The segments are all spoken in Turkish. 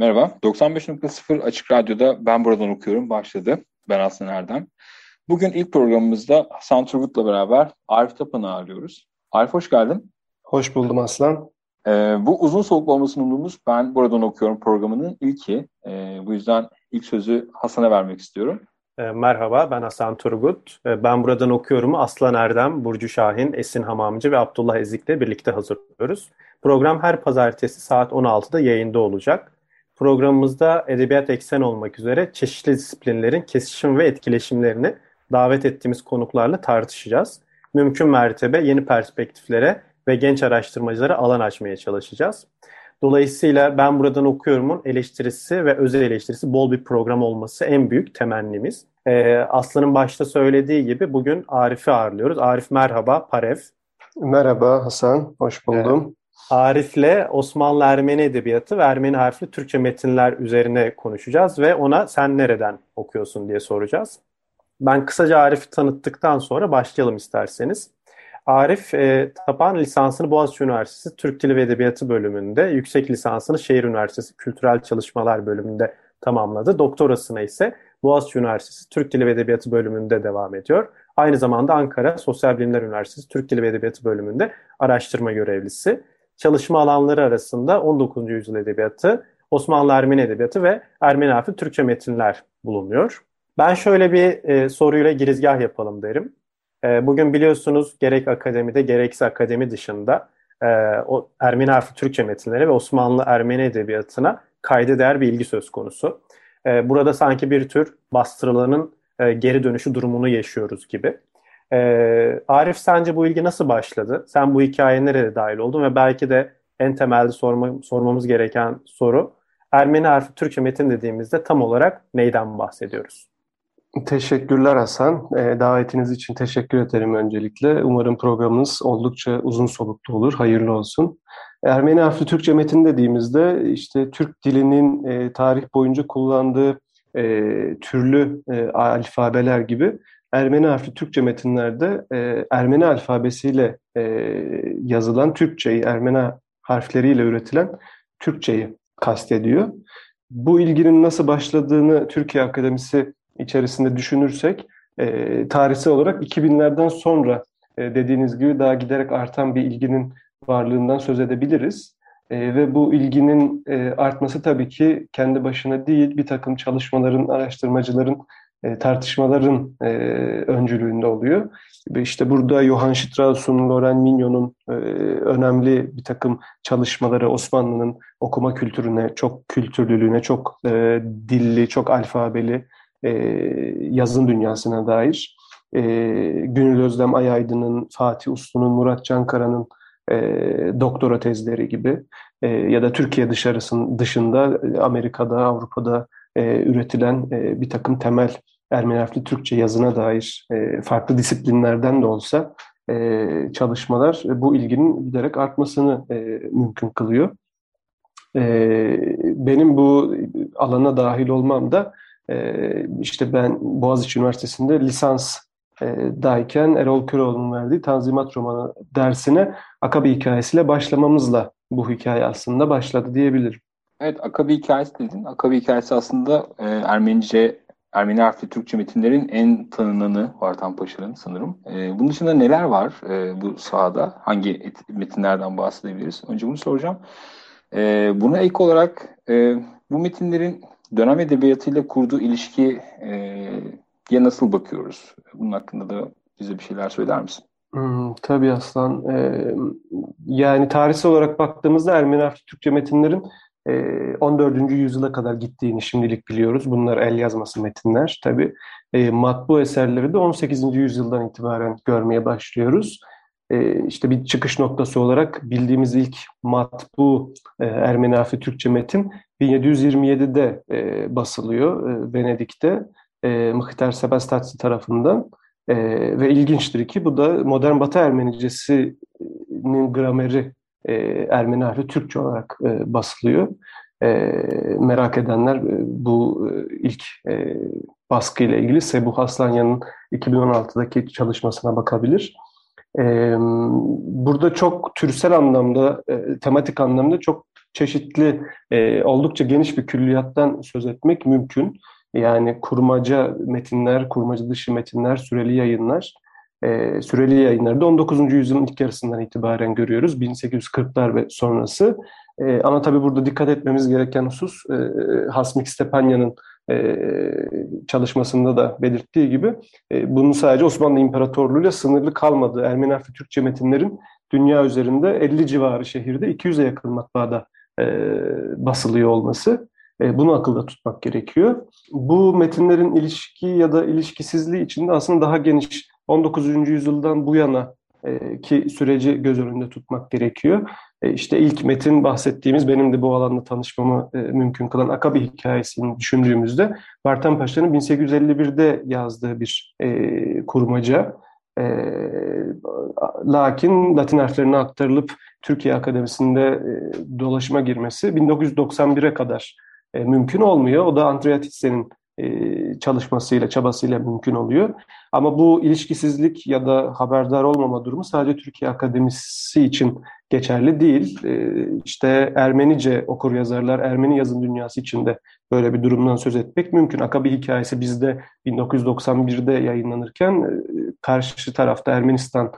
Merhaba, 95.0 Açık Radyo'da Ben Buradan Okuyorum başladı. Ben Aslan Erdem. Bugün ilk programımızda Hasan Turgut'la beraber Arif Tapan'ı ağırlıyoruz. Arif hoş geldin. Hoş buldum Aslan. Ee, bu uzun soluklu olmasını umduğumuz Ben Buradan Okuyorum programının ilki. Ee, bu yüzden ilk sözü Hasan'a vermek istiyorum. E, merhaba, ben Hasan Turgut. E, ben buradan okuyorum. Aslan Erdem, Burcu Şahin, Esin Hamamcı ve Abdullah Ezik'le birlikte hazırlıyoruz. Program her pazartesi saat 16'da yayında olacak. Programımızda edebiyat eksen olmak üzere çeşitli disiplinlerin kesişim ve etkileşimlerini davet ettiğimiz konuklarla tartışacağız. Mümkün mertebe yeni perspektiflere ve genç araştırmacılara alan açmaya çalışacağız. Dolayısıyla ben buradan okuyorumun eleştirisi ve özel eleştirisi bol bir program olması en büyük temennimiz. Ee, Aslı'nın başta söylediği gibi bugün Arif'i ağırlıyoruz. Arif merhaba, Parev. Merhaba Hasan, hoş buldum. Arif'le Osmanlı Ermeni Edebiyatı ve Ermeni harfli Türkçe metinler üzerine konuşacağız ve ona sen nereden okuyorsun diye soracağız. Ben kısaca Arif'i tanıttıktan sonra başlayalım isterseniz. Arif e, Tapan lisansını Boğaziçi Üniversitesi Türk Dili ve Edebiyatı bölümünde, yüksek lisansını Şehir Üniversitesi Kültürel Çalışmalar bölümünde tamamladı. Doktorasına ise Boğaziçi Üniversitesi Türk Dili ve Edebiyatı bölümünde devam ediyor. Aynı zamanda Ankara Sosyal Bilimler Üniversitesi Türk Dili ve Edebiyatı bölümünde araştırma görevlisi. Çalışma alanları arasında 19. yüzyıl edebiyatı, Osmanlı Ermeni edebiyatı ve Ermeni harfi Türkçe metinler bulunuyor. Ben şöyle bir e, soruyla girizgah yapalım derim. E, bugün biliyorsunuz gerek akademide gerekse akademi dışında e, o Ermeni harfi Türkçe metinleri ve Osmanlı Ermeni edebiyatına kayda değer bir ilgi söz konusu. E, burada sanki bir tür bastırılanın e, geri dönüşü durumunu yaşıyoruz gibi. E, Arif sence bu ilgi nasıl başladı? Sen bu hikayeye nerede dahil oldun ve belki de en temelde sorma, sormamız gereken soru Ermeni harfi Türkçe metin dediğimizde tam olarak neyden bahsediyoruz? Teşekkürler Hasan. E, davetiniz için teşekkür ederim öncelikle. Umarım programınız oldukça uzun soluklu olur. Hayırlı olsun. Ermeni harfli Türkçe metin dediğimizde işte Türk dilinin e, tarih boyunca kullandığı e, türlü e, alfabeler gibi Ermeni harfli Türkçe metinlerde e, Ermeni alfabesiyle e, yazılan Türkçeyi, Ermeni harfleriyle üretilen Türkçeyi kastediyor. Bu ilginin nasıl başladığını Türkiye Akademisi içerisinde düşünürsek e, tarihsel olarak 2000'lerden sonra e, dediğiniz gibi daha giderek artan bir ilginin varlığından söz edebiliriz. E, ve bu ilginin e, artması tabii ki kendi başına değil bir takım çalışmaların, araştırmacıların, e, tartışmaların e, öncülüğünde oluyor. İşte burada Johann Strauss'un, Loren Mignon'un e, önemli bir takım çalışmaları Osmanlı'nın okuma kültürüne, çok kültürlülüğüne, çok dilli, çok alfabeli, yazın dünyasına dair. E, Gönül Özlem Ayaydın'ın, Fatih Uslu'nun, Murat Cankara'nın e, doktora tezleri gibi ya da Türkiye dışarısın, dışında Amerika'da, Avrupa'da e, üretilen e, bir takım temel Ermeni harfli Türkçe yazına dair e, farklı disiplinlerden de olsa e, çalışmalar e, bu ilginin giderek artmasını e, mümkün kılıyor. E, benim bu alana dahil olmam da ee, işte ben Boğaziçi Üniversitesi'nde lisans e, dayken Erol Köroğlu'nun verdiği Tanzimat romanı dersine Akabi hikayesiyle başlamamızla bu hikaye aslında başladı diyebilirim. Evet Akabi hikayesi dedin. Akabi hikayesi aslında e, Ermenice, Ermeni harfli Türkçe metinlerin en tanınanı Vartan Paşa'nın sanırım. E, bunun dışında neler var e, bu sahada? Hangi et, metinlerden bahsedebiliriz? Önce bunu soracağım. E, buna ek olarak e, bu metinlerin dönem edebiyatıyla kurduğu ilişkiye e, nasıl bakıyoruz? Bunun hakkında da bize bir şeyler söyler misin? Hmm, tabii Aslan. Ee, yani tarihsel olarak baktığımızda Ermeni harfli Türkçe metinlerin 14. yüzyıla kadar gittiğini şimdilik biliyoruz. Bunlar el yazması metinler. Tabi matbu eserleri de 18. yüzyıldan itibaren görmeye başlıyoruz. İşte bir çıkış noktası olarak bildiğimiz ilk matbu Ermeni harfi Türkçe metin 1727'de basılıyor Venedik'te. Mıhter Sebastatsi tarafından. ve ilginçtir ki bu da modern Batı Ermenicesi'nin grameri e, Ermeni harfi Türkçe olarak e, basılıyor. E, merak edenler e, bu e, ilk e, baskı ile ilgili Sebu Haslanya'nın 2016'daki çalışmasına bakabilir. E, burada çok türsel anlamda, e, tematik anlamda çok çeşitli, e, oldukça geniş bir külliyattan söz etmek mümkün. Yani kurmaca metinler, kurmaca dışı metinler, süreli yayınlar, e, süreli yayınları da 19. yüzyılın ilk yarısından itibaren görüyoruz. 1840'lar ve sonrası. E, ama tabii burada dikkat etmemiz gereken husus e, Hasmik Stepanya'nın e, çalışmasında da belirttiği gibi e, bunun sadece Osmanlı İmparatorluğu'yla sınırlı kalmadığı Ermeni harfi Türkçe metinlerin dünya üzerinde 50 civarı şehirde 200'e yakın matbaada e, basılıyor olması. E, bunu akılda tutmak gerekiyor. Bu metinlerin ilişki ya da ilişkisizliği içinde aslında daha geniş 19. yüzyıldan bu yana e, ki süreci göz önünde tutmak gerekiyor. E, işte ilk metin bahsettiğimiz benim de bu alanda tanışmamı e, mümkün kılan Akabi hikayesini düşündüğümüzde Vartan Paşa'nın 1851'de yazdığı bir kurmaca. Lakin Latin harflerine aktarılıp Türkiye Akademisi'nde dolaşıma girmesi 1991'e kadar mümkün olmuyor. O da Andreatitse'nin e, çalışmasıyla, çabasıyla mümkün oluyor. Ama bu ilişkisizlik ya da haberdar olmama durumu sadece Türkiye Akademisi için geçerli değil. E, işte Ermenice okur yazarlar, Ermeni yazın dünyası içinde böyle bir durumdan söz etmek mümkün. Akabi hikayesi bizde 1991'de yayınlanırken e, karşı tarafta Ermenistan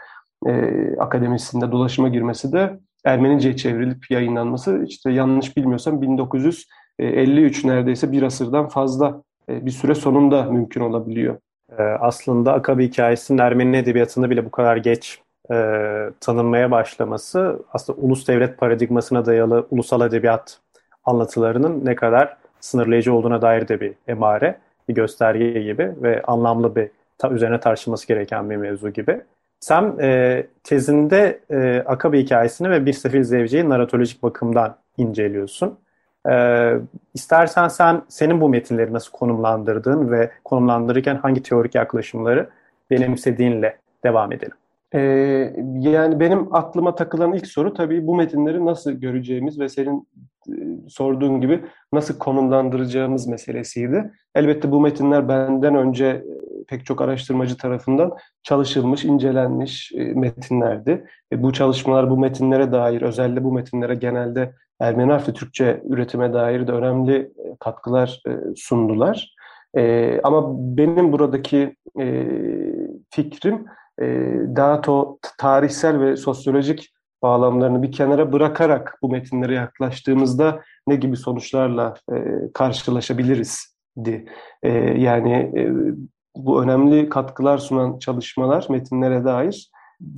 Akademisi'nde dolaşıma girmesi de Ermenice çevrilip yayınlanması işte yanlış bilmiyorsam 1953 neredeyse bir asırdan fazla e, bir süre sonunda mümkün olabiliyor. E, aslında Akabi hikayesinin Ermeni edebiyatında bile bu kadar geç e, tanınmaya başlaması aslında ulus devlet paradigmasına dayalı ulusal edebiyat anlatılarının ne kadar sınırlayıcı olduğuna dair de bir emare, bir gösterge gibi ve anlamlı bir ta, üzerine tartışılması gereken bir mevzu gibi. Sen e, tezinde e, Akabi hikayesini ve Bir Sefil Zevci'yi naratolojik bakımdan inceliyorsun. Ee, istersen sen senin bu metinleri nasıl konumlandırdığın ve konumlandırırken hangi teorik yaklaşımları benimsediğinle devam edelim. Ee, yani benim aklıma takılan ilk soru tabii bu metinleri nasıl göreceğimiz ve senin e, sorduğun gibi nasıl konumlandıracağımız meselesiydi. Elbette bu metinler benden önce e, pek çok araştırmacı tarafından çalışılmış, incelenmiş e, metinlerdi. E, bu çalışmalar bu metinlere dair, özellikle bu metinlere genelde Ermeni harfi Türkçe üretime dair de önemli e, katkılar e, sundular. E, ama benim buradaki fikrim daha to, tarihsel ve sosyolojik bağlamlarını bir kenara bırakarak bu metinlere yaklaştığımızda ne gibi sonuçlarla karşılaşabiliriz di. yani bu önemli katkılar sunan çalışmalar metinlere dair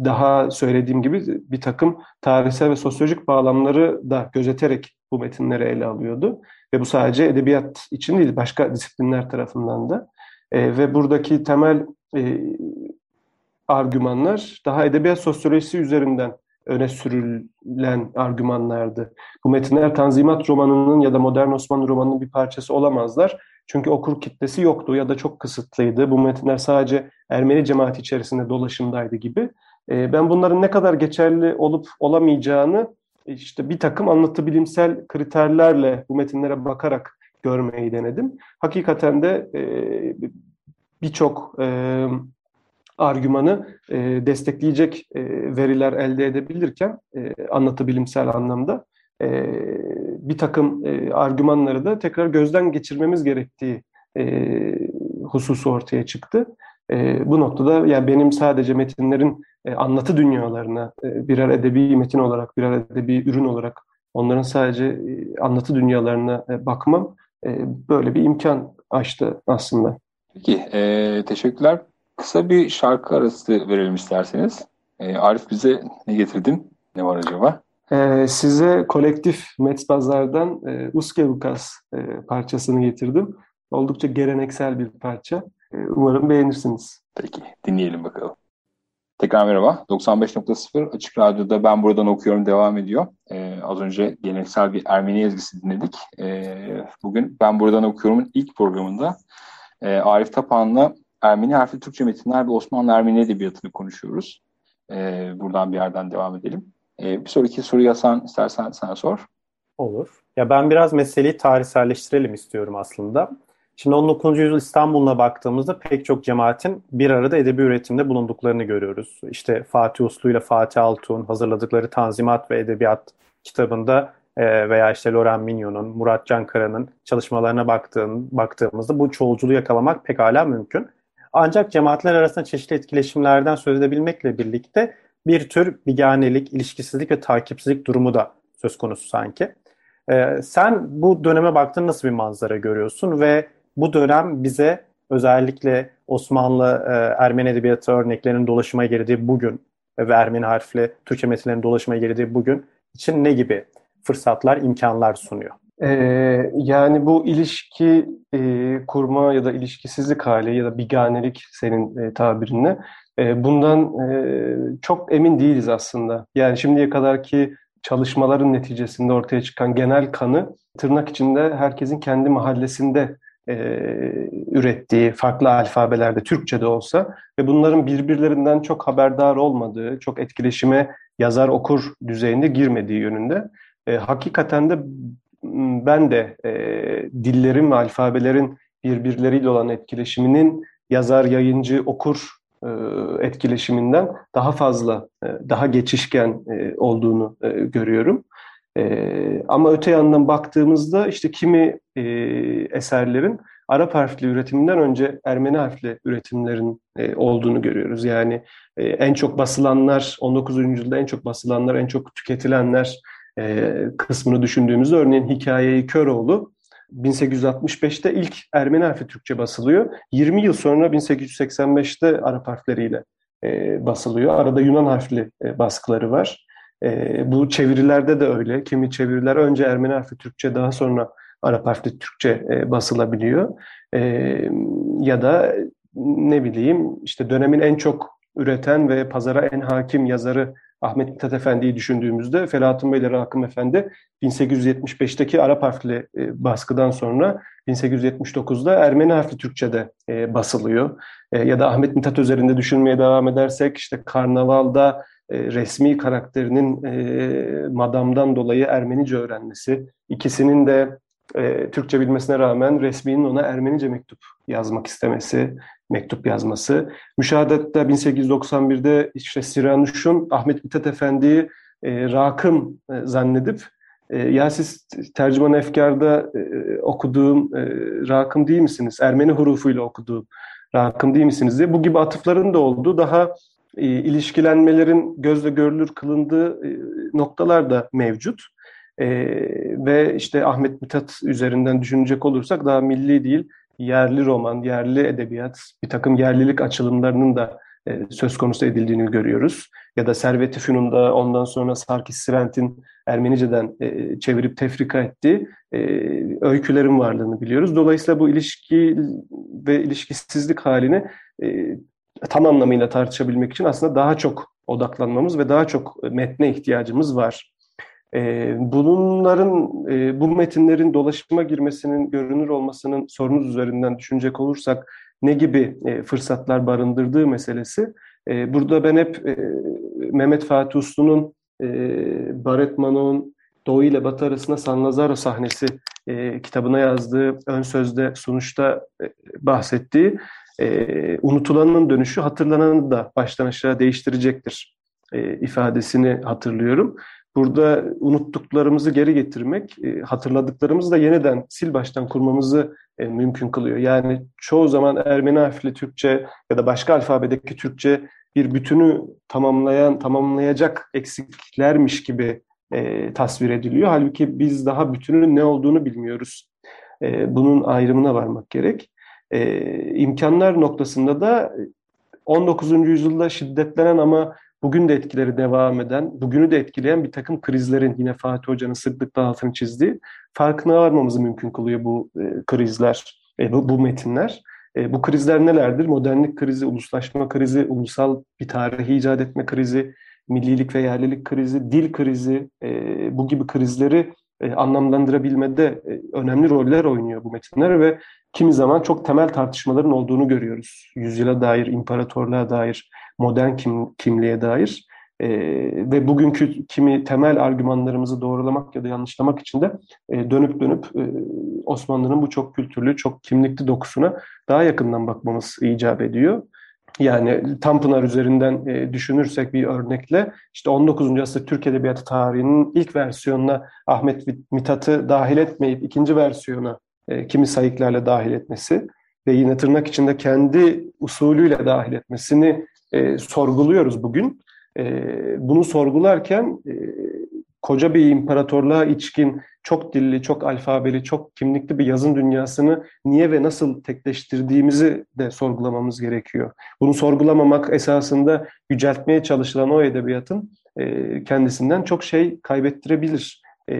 daha söylediğim gibi bir takım tarihsel ve sosyolojik bağlamları da gözeterek bu metinleri ele alıyordu. Ve bu sadece edebiyat için değil, başka disiplinler tarafından da. E, ve buradaki temel e, argümanlar daha edebiyat sosyolojisi üzerinden öne sürülen argümanlardı. Bu metinler Tanzimat romanının ya da modern Osmanlı romanının bir parçası olamazlar. Çünkü okur kitlesi yoktu ya da çok kısıtlıydı. Bu metinler sadece Ermeni cemaati içerisinde dolaşımdaydı gibi. Ee, ben bunların ne kadar geçerli olup olamayacağını işte bir takım anlatı bilimsel kriterlerle bu metinlere bakarak görmeyi denedim. Hakikaten de e, birçok e, argümanı e, destekleyecek veriler elde edebilirken anlatı bilimsel anlamda bir takım argümanları da tekrar gözden geçirmemiz gerektiği hususu ortaya çıktı. bu noktada yani benim sadece metinlerin e, anlatı dünyalarına e, birer edebi metin olarak, birer edebi ürün olarak onların sadece e, anlatı dünyalarına bakmam böyle bir imkan açtı aslında. Peki, e, teşekkürler. Kısa bir şarkı arası verelim isterseniz. E, Arif bize ne getirdin? Ne var acaba? Ee, size kolektif Metzbazar'dan e, Uskevukas e, parçasını getirdim. Oldukça geleneksel bir parça. E, umarım beğenirsiniz. Peki, dinleyelim bakalım. Tekrar merhaba. 95.0 Açık Radyo'da Ben Buradan Okuyorum devam ediyor. Ee, az önce geleneksel bir Ermeni ezgisi dinledik. Ee, bugün Ben Buradan Okuyorum'un ilk programında e, Arif Tapan'la Ermeni harfli Türkçe metinler ve Osmanlı Ermeni Edebiyatı'nı konuşuyoruz. Ee, buradan bir yerden devam edelim. Ee, bir sonraki soruyu Hasan istersen sana sor. Olur. Ya ben biraz meseleyi tarihselleştirelim istiyorum aslında. Şimdi 19. yüzyıl İstanbul'una baktığımızda pek çok cemaatin bir arada edebi üretimde bulunduklarını görüyoruz. İşte Fatih Uslu ile Fatih Altun hazırladıkları Tanzimat ve Edebiyat kitabında e, veya işte Loren Mignon'un, Murat Cankara'nın çalışmalarına baktığın, baktığımızda bu çoğulculuğu yakalamak pek hala mümkün. Ancak cemaatler arasında çeşitli etkileşimlerden söz edebilmekle birlikte bir tür biganelik, ilişkisizlik ve takipsizlik durumu da söz konusu sanki. Ee, sen bu döneme baktığında nasıl bir manzara görüyorsun ve bu dönem bize özellikle Osmanlı e, Ermeni Edebiyatı örneklerinin dolaşıma girdiği bugün ve Ermeni harfli Türkçe metinlerin dolaşıma girdiği bugün için ne gibi fırsatlar, imkanlar sunuyor? Ee, yani bu ilişki e, kurma ya da ilişkisizlik hali ya da biganelik senin e, tabirinle e, bundan e, çok emin değiliz aslında. Yani şimdiye kadarki çalışmaların neticesinde ortaya çıkan genel kanı tırnak içinde herkesin kendi mahallesinde e, ürettiği farklı alfabelerde Türkçe de olsa ve bunların birbirlerinden çok haberdar olmadığı, çok etkileşime yazar okur düzeyinde girmediği yönünde. E, hakikaten de ben de e, dillerin ve alfabelerin birbirleriyle olan etkileşiminin yazar, yayıncı, okur e, etkileşiminden daha fazla, e, daha geçişken e, olduğunu görüyorum. Ama öte yandan baktığımızda işte kimi eserlerin Arap harfli üretiminden önce Ermeni harfli üretimlerin olduğunu görüyoruz. Yani en çok basılanlar, 19. yüzyılda en çok basılanlar, en çok tüketilenler kısmını düşündüğümüzde örneğin Hikayeyi Köroğlu 1865'te ilk Ermeni harfi Türkçe basılıyor. 20 yıl sonra 1885'te Arap harfleriyle e, basılıyor. Arada Yunan harfli e, baskıları var. E, bu çevirilerde de öyle. Kimi çeviriler önce Ermeni harfi Türkçe daha sonra Arap harfli Türkçe e, basılabiliyor. E, ya da ne bileyim işte dönemin en çok üreten ve pazara en hakim yazarı Ahmet Mithat Efendi'yi düşündüğümüzde Felahattin Bey ile Rakım Efendi 1875'teki Arap harfli e, baskıdan sonra 1879'da Ermeni harfli Türkçe'de e, basılıyor. E, ya da Ahmet Mithat üzerinde düşünmeye devam edersek işte Karnaval'da e, resmi karakterinin e, madamdan dolayı Ermenice öğrenmesi, ikisinin de e, Türkçe bilmesine rağmen resminin ona Ermenice mektup yazmak istemesi, mektup yazması. Müşahadette 1891'de işte Siranuş'un Ahmet Mithat Efendi'yi Rakım zannedip ya siz tercüman efkarda okuduğum Rakım değil misiniz? Ermeni hurufuyla okuduğum Rakım değil misiniz diye bu gibi atıfların da olduğu daha e, ilişkilenmelerin gözle görülür kılındığı e, noktalar da mevcut. E, ve işte Ahmet Mithat üzerinden düşünecek olursak daha milli değil, yerli roman, yerli edebiyat, bir takım yerlilik açılımlarının da e, söz konusu edildiğini görüyoruz. Ya da Servet-i Fünun'da ondan sonra Sarkis Sirent'in Ermenice'den e, çevirip tefrika ettiği e, öykülerin varlığını biliyoruz. Dolayısıyla bu ilişki ve ilişkisizlik halini e, tam anlamıyla tartışabilmek için aslında daha çok odaklanmamız ve daha çok metne ihtiyacımız var. E, bunların, e, bu metinlerin dolaşıma girmesinin, görünür olmasının sorunuz üzerinden düşünecek olursak ne gibi e, fırsatlar barındırdığı meselesi. E, burada ben hep Mehmet Fatih Uslu'nun, Baret Manon'un Doğu ile Batı arasında San Lazaro sahnesi kitabına yazdığı ön sözde sonuçta bahsettiği e, unutulanın dönüşü hatırlananı da baştan aşağı değiştirecektir e, ifadesini hatırlıyorum. Burada unuttuklarımızı geri getirmek, e, hatırladıklarımızı da yeniden sil baştan kurmamızı e, mümkün kılıyor. Yani çoğu zaman Ermeni harfli Türkçe ya da başka alfabedeki Türkçe bir bütünü tamamlayan, tamamlayacak eksiklermiş gibi e, tasvir ediliyor. Halbuki biz daha bütünün ne olduğunu bilmiyoruz. E, bunun ayrımına varmak gerek. E, imkanlar noktasında da 19. yüzyılda şiddetlenen ama bugün de etkileri devam eden, bugünü de etkileyen bir takım krizlerin yine Fatih Hoca'nın sıklıkla altını çizdiği farkına varmamızı mümkün kılıyor bu e, krizler, e, bu, bu metinler. E, bu krizler nelerdir? Modernlik krizi, uluslaşma krizi, ulusal bir tarihi icat etme krizi, millilik ve yerlilik krizi, dil krizi, e, bu gibi krizleri e, anlamlandırabilmede e, önemli roller oynuyor bu metinler ve kimi zaman çok temel tartışmaların olduğunu görüyoruz. Yüzyıla dair, imparatorluğa dair, modern kim, kimliğe dair e, ve bugünkü kimi temel argümanlarımızı doğrulamak ya da yanlışlamak için de e, dönüp dönüp e, Osmanlı'nın bu çok kültürlü, çok kimlikli dokusuna daha yakından bakmamız icap ediyor. Yani Tanpınar üzerinden e, düşünürsek bir örnekle işte 19. asır Türk Edebiyatı tarihinin ilk versiyonuna Ahmet Mithat'ı dahil etmeyip ikinci versiyona e, kimi sayıklarla dahil etmesi ve yine tırnak içinde kendi usulüyle dahil etmesini e, sorguluyoruz bugün. E, bunu sorgularken e, koca bir imparatorluğa içkin, çok dilli, çok alfabeli, çok kimlikli bir yazın dünyasını niye ve nasıl tekleştirdiğimizi de sorgulamamız gerekiyor. Bunu sorgulamamak esasında yüceltmeye çalışılan o edebiyatın e, kendisinden çok şey kaybettirebilir. E,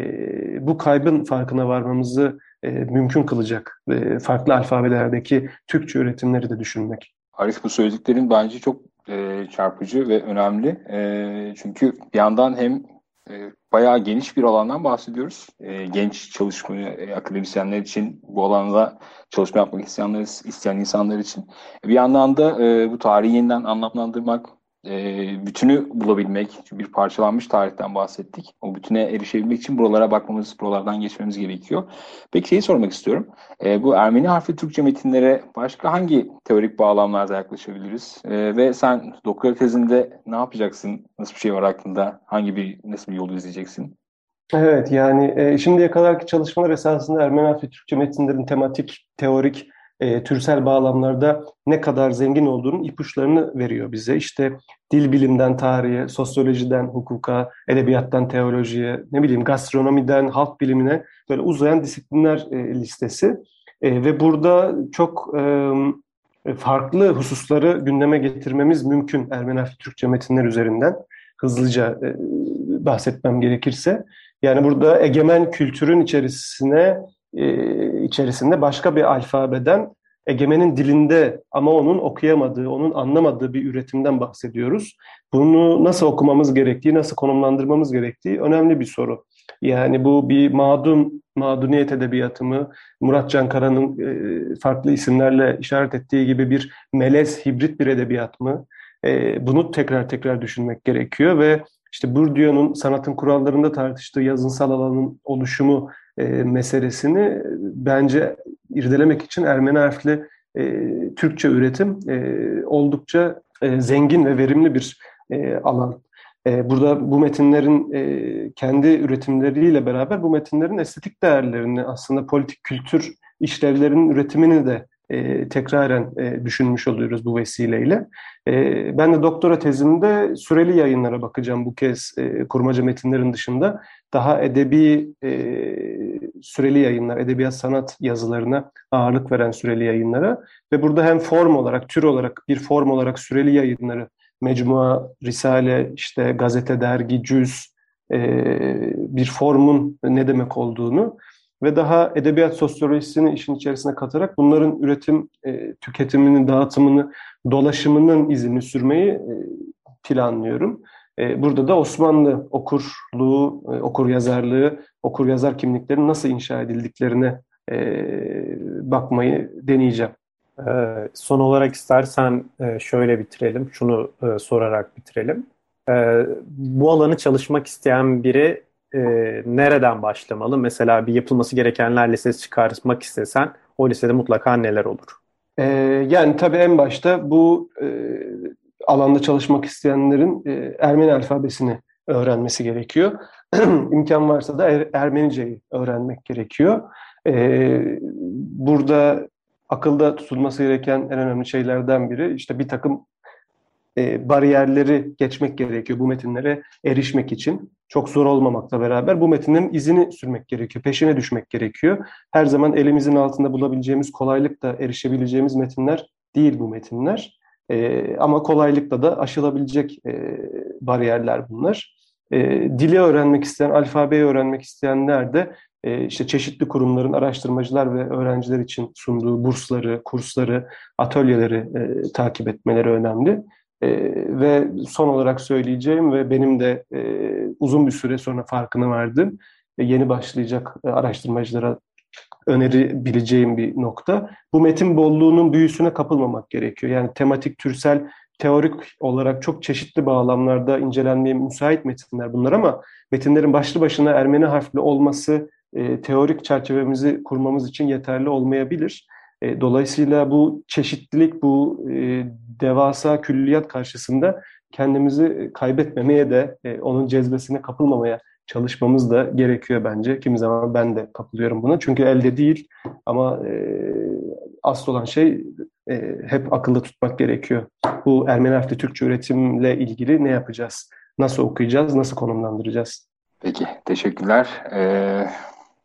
bu kaybın farkına varmamızı e, mümkün kılacak e, farklı alfabelerdeki Türkçe üretimleri de düşünmek. Arif bu söylediklerin bence çok e, çarpıcı ve önemli. E, çünkü bir yandan hem e, bayağı geniş bir alandan bahsediyoruz. E, genç çalışma e, akademisyenler için, bu alanda çalışma yapmak isteyenler, isteyen insanlar için. Bir yandan da e, bu tarihi yeniden anlamlandırmak, e, bütünü bulabilmek, çünkü bir parçalanmış tarihten bahsettik. O bütüne erişebilmek için buralara bakmamız, buralardan geçmemiz gerekiyor. Peki şeyi sormak istiyorum. E, bu Ermeni harfli Türkçe metinlere başka hangi teorik bağlamlarda yaklaşabiliriz? E, ve sen doktora tezinde ne yapacaksın? Nasıl bir şey var aklında? Hangi bir, nasıl bir yolu izleyeceksin? Evet yani e, şimdiye kadarki çalışmalar esasında Ermeni harfli Türkçe metinlerin tematik, teorik e, türsel bağlamlarda ne kadar zengin olduğunun ipuçlarını veriyor bize. İşte dil bilimden tarihe, sosyolojiden hukuka, edebiyattan teolojiye, ne bileyim gastronomiden halk bilimine böyle uzayan disiplinler e, listesi. E, ve burada çok e, farklı hususları gündeme getirmemiz mümkün Ermeni harfli Türkçe metinler üzerinden. Hızlıca e, bahsetmem gerekirse. Yani burada egemen kültürün içerisine e, içerisinde başka bir alfabeden egemenin dilinde ama onun okuyamadığı, onun anlamadığı bir üretimden bahsediyoruz. Bunu nasıl okumamız gerektiği, nasıl konumlandırmamız gerektiği önemli bir soru. Yani bu bir mağdun, mağduniyet edebiyatı mı, Murat Cankara'nın e, farklı isimlerle işaret ettiği gibi bir melez, hibrit bir edebiyat mı? E, bunu tekrar tekrar düşünmek gerekiyor ve işte Bourdieu'nun sanatın kurallarında tartıştığı yazınsal alanın oluşumu e, meselesini bence irdelemek için Ermeni harfli e, Türkçe üretim e, oldukça e, zengin ve verimli bir e, alan. E, burada bu metinlerin e, kendi üretimleriyle beraber bu metinlerin estetik değerlerini aslında politik kültür işlevlerinin üretimini de e, tekraren e, düşünmüş oluyoruz bu vesileyle. E, ben de doktora tezimde süreli yayınlara bakacağım bu kez e, kurmaca metinlerin dışında. Daha edebi e, süreli yayınlar, edebiyat sanat yazılarına ağırlık veren süreli yayınlara ve burada hem form olarak, tür olarak, bir form olarak süreli yayınları, mecmua, risale, işte gazete, dergi, cüz, e, bir formun ne demek olduğunu ve daha edebiyat sosyolojisini işin içerisine katarak bunların üretim, e, tüketimini, dağıtımını, dolaşımının izini sürmeyi e, planlıyorum. E, burada da Osmanlı okurluğu, e, okur yazarlığı, okur yazar kimliklerinin nasıl inşa edildiklerine e, bakmayı deneyeceğim. Ee, son olarak istersen e, şöyle bitirelim, şunu e, sorarak bitirelim. E, bu alanı çalışmak isteyen biri e, nereden başlamalı? Mesela bir yapılması gerekenler listesi çıkartmak istesen o listede mutlaka neler olur? E, yani tabii en başta bu e, alanda çalışmak isteyenlerin e, Ermeni alfabesini öğrenmesi gerekiyor. İmkan varsa da er, Ermeniceyi öğrenmek gerekiyor. E, burada akılda tutulması gereken en önemli şeylerden biri işte bir takım e, bariyerleri geçmek gerekiyor bu metinlere erişmek için. Çok zor olmamakla beraber bu metinlerin izini sürmek gerekiyor, peşine düşmek gerekiyor. Her zaman elimizin altında bulabileceğimiz kolaylıkla erişebileceğimiz metinler değil bu metinler. E, ama kolaylıkla da aşılabilecek e, bariyerler bunlar. E, dili öğrenmek isteyen, alfabeyi öğrenmek isteyenler de e, işte çeşitli kurumların araştırmacılar ve öğrenciler için sunduğu bursları, kursları, atölyeleri e, takip etmeleri önemli. E, ve son olarak söyleyeceğim ve benim de e, uzun bir süre sonra farkına vardım. E, yeni başlayacak e, araştırmacılara önerebileceğim bir nokta. Bu metin bolluğunun büyüsüne kapılmamak gerekiyor. Yani tematik, türsel, teorik olarak çok çeşitli bağlamlarda incelenmeye müsait metinler bunlar ama metinlerin başlı başına Ermeni harfli olması e, teorik çerçevemizi kurmamız için yeterli olmayabilir. E, dolayısıyla bu çeşitlilik, bu e, devasa külliyat karşısında kendimizi kaybetmemeye de e, onun cezbesine kapılmamaya çalışmamız da gerekiyor bence. Kimi zaman ben de kapılıyorum buna. Çünkü elde değil ama e, asıl olan şey e, hep akılda tutmak gerekiyor. Bu Ermeni harfli Türkçe üretimle ilgili ne yapacağız? Nasıl okuyacağız? Nasıl konumlandıracağız? Peki, teşekkürler. Ee,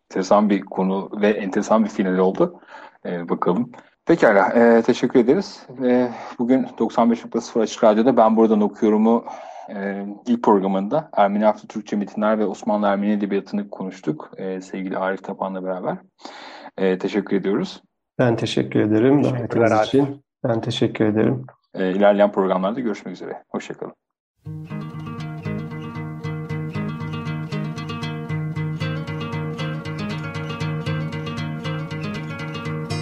enteresan bir konu ve enteresan bir final oldu. Ee, bakalım. Pekala, e, teşekkür ederiz. E, bugün 95.0 Açık Radyo'da Ben Buradan Okuyorum'u e, ilk programında Ermeni Hafta Türkçe Metinler ve Osmanlı Ermeni Edebiyatı'nı konuştuk e, sevgili Arif Tapan'la beraber. E, teşekkür ediyoruz. Ben teşekkür ederim. Davetiniz için. Ben teşekkür ederim. E, ilerleyen programlarda görüşmek üzere. Hoşçakalın.